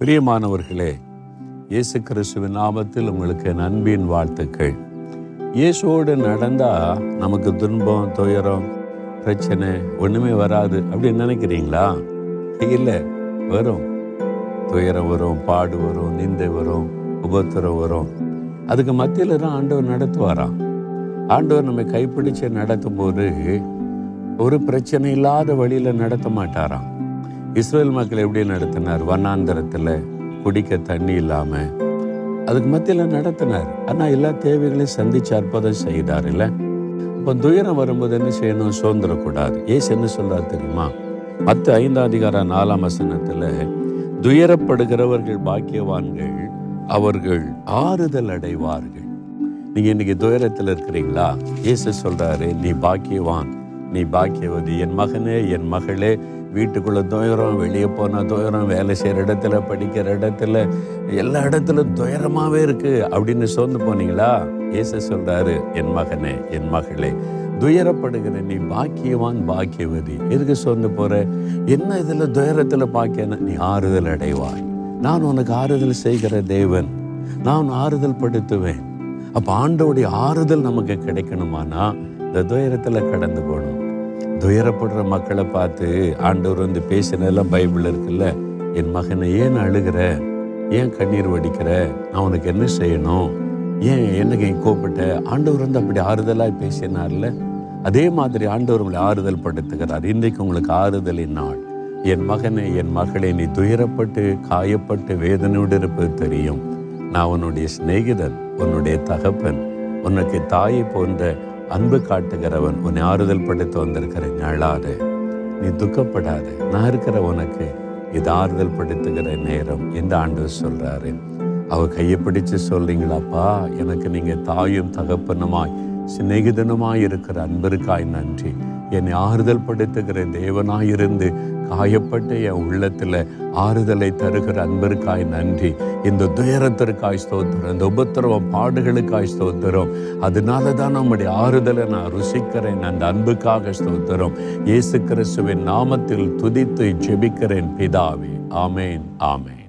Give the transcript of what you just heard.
பிரியமானவர்களே இயேசு கிறிஸ்துவின் நாமத்தில் உங்களுக்கு என் அன்பின் வாழ்த்துக்கள். இயேசுவோடு நடந்தால் நமக்கு துன்பம் துயரம் பிரச்சனை ஒன்றுமே வராது அப்படின்னு நினைக்கிறீங்களா? இல்லை வரும். துயரம் வரும் பாடு வரும் நிந்தை வரும் உபத்திரம் வரும். அதுக்கு மத்தியில் தான் ஆண்டவர் நடத்துவாராம். ஆண்டவர் நம்மை கைப்பிடிச்சு நடத்தும் போது ஒரு பிரச்சனை இல்லாத வழியில் நடத்த மாட்டாராம். இஸ்ரேல் மக்கள் எப்படி நடத்தினார்? வண்ணாந்தரத்தில் குடிக்க தண்ணி இல்லாமல் அதுக்கு மத்தியில் நடத்தினார். ஆனால் எல்லா தேவைகளையும் சந்திச்சு அற்புதம் செய்தார் இல்லை? இப்போ துயரம் வரும்போது என்ன செய்யணும்? சுதந்திரக்கூடாது. ஏசு என்ன சொல்றார் தெரியுமா? மற்ற ஐந்தாம் அதிகார நாலாம் வசனத்தில் துயரப்படுகிறவர்கள் பாக்கியவான்கள் அவர்கள் ஆறுதல் அடைவார்கள். நீங்க இன்னைக்கு துயரத்தில் இருக்கிறீங்களா? இயேசு சொல்றாரு நீ பாக்கியவான். நீ பாக்கியவதி. என் மகனே என் மகளே வீட்டுக்குள்ள துயரம் வெளியே போன துயரம் வேலை செய்கிற இடத்துல படிக்கிற இடத்துல எல்லா இடத்துலும் துயரமாகவே இருக்கு அப்படின்னு சோர்ந்து போனீங்களா? ஏச சொல்றாரு என் மகனே என் மகளே துயரப்படுகிற நீ பாக்கியவான் பாக்கியவதி. எதுக்கு சோர்ந்து போற? என்ன இதில் துயரத்தில் பாக்கியன நீ ஆறுதல் அடைவாய். நான் உனக்கு ஆறுதல் செய்கிற தேவன். நான் ஆறுதல் படுத்துவேன். அப்போ ஆண்டோடைய ஆறுதல் நமக்கு கிடைக்கணுமானா? இந்த துயரத்தில் கடந்து போகணும். துயரப்படுற மக்களை பார்த்து ஆண்டவர் வந்து பேசினதெல்லாம் பைபிள் இருக்குல்ல? என் மகனை ஏன் அழுகிற? ஏன் கண்ணீர் வடிக்கிற? நான் உனக்கு என்ன செய்யணும்? ஏன் என்னங்க கோப்பிட்ட ஆண்டவர் வந்து அப்படி ஆறுதலாக பேசினார்ல? அதே மாதிரி ஆண்டவர் உங்களை ஆறுதல் படுத்துகிறார். இன்றைக்கு உங்களுக்கு ஆறுதலின் நாள். என் மகனை என் மகளை நீ துயரப்பட்டு காயப்பட்டு வேதனையோடு இருப்பது தெரியும். நான் உன்னுடைய சிநேகிதன் உன்னுடைய தகப்பன். உனக்கு தாயை போன்ற அன்பு காட்டுகிறவன் உன்னை ஆறுதல் படுத்த வந்திருக்கிறேன் அழாத நீ துக்கப்படாது. நான் இருக்கிற உனக்கு இது ஆறுதல் படுத்துகிற நேரம் இந்த ஆண்டு சொல்றாரு. அவ கையை பிடிச்சு சொல்றீங்களாப்பா எனக்கு நீங்க தாயும் தகப்பனுமாய் சிநேகிதனுமாய் இருக்கிற அன்பிற்காய் நன்றி. என்னை ஆறுதல் படுத்துகிற தேவனாயிருந்து காயப்பட்ட என் உள்ளத்தில் ஆறுதலை தருகிற அன்பிற்காய் நன்றி. இந்த துயரத்திற்காய் ஸ்தோத்திரம் இந்த உபத்திரவம் பாடுகளுக்காய் ஸ்தோத்திரம். அதனால தான் நம்முடைய ஆறுதலை நான் ருசிக்கிறேன் அந்த அன்புக்காக ஸ்தோத்திரம். இயேசு கிறிஸ்துவின் நாமத்தில் துதித்து ஜெபிக்கிறேன் பிதாவே. ஆமேன் ஆமேன்.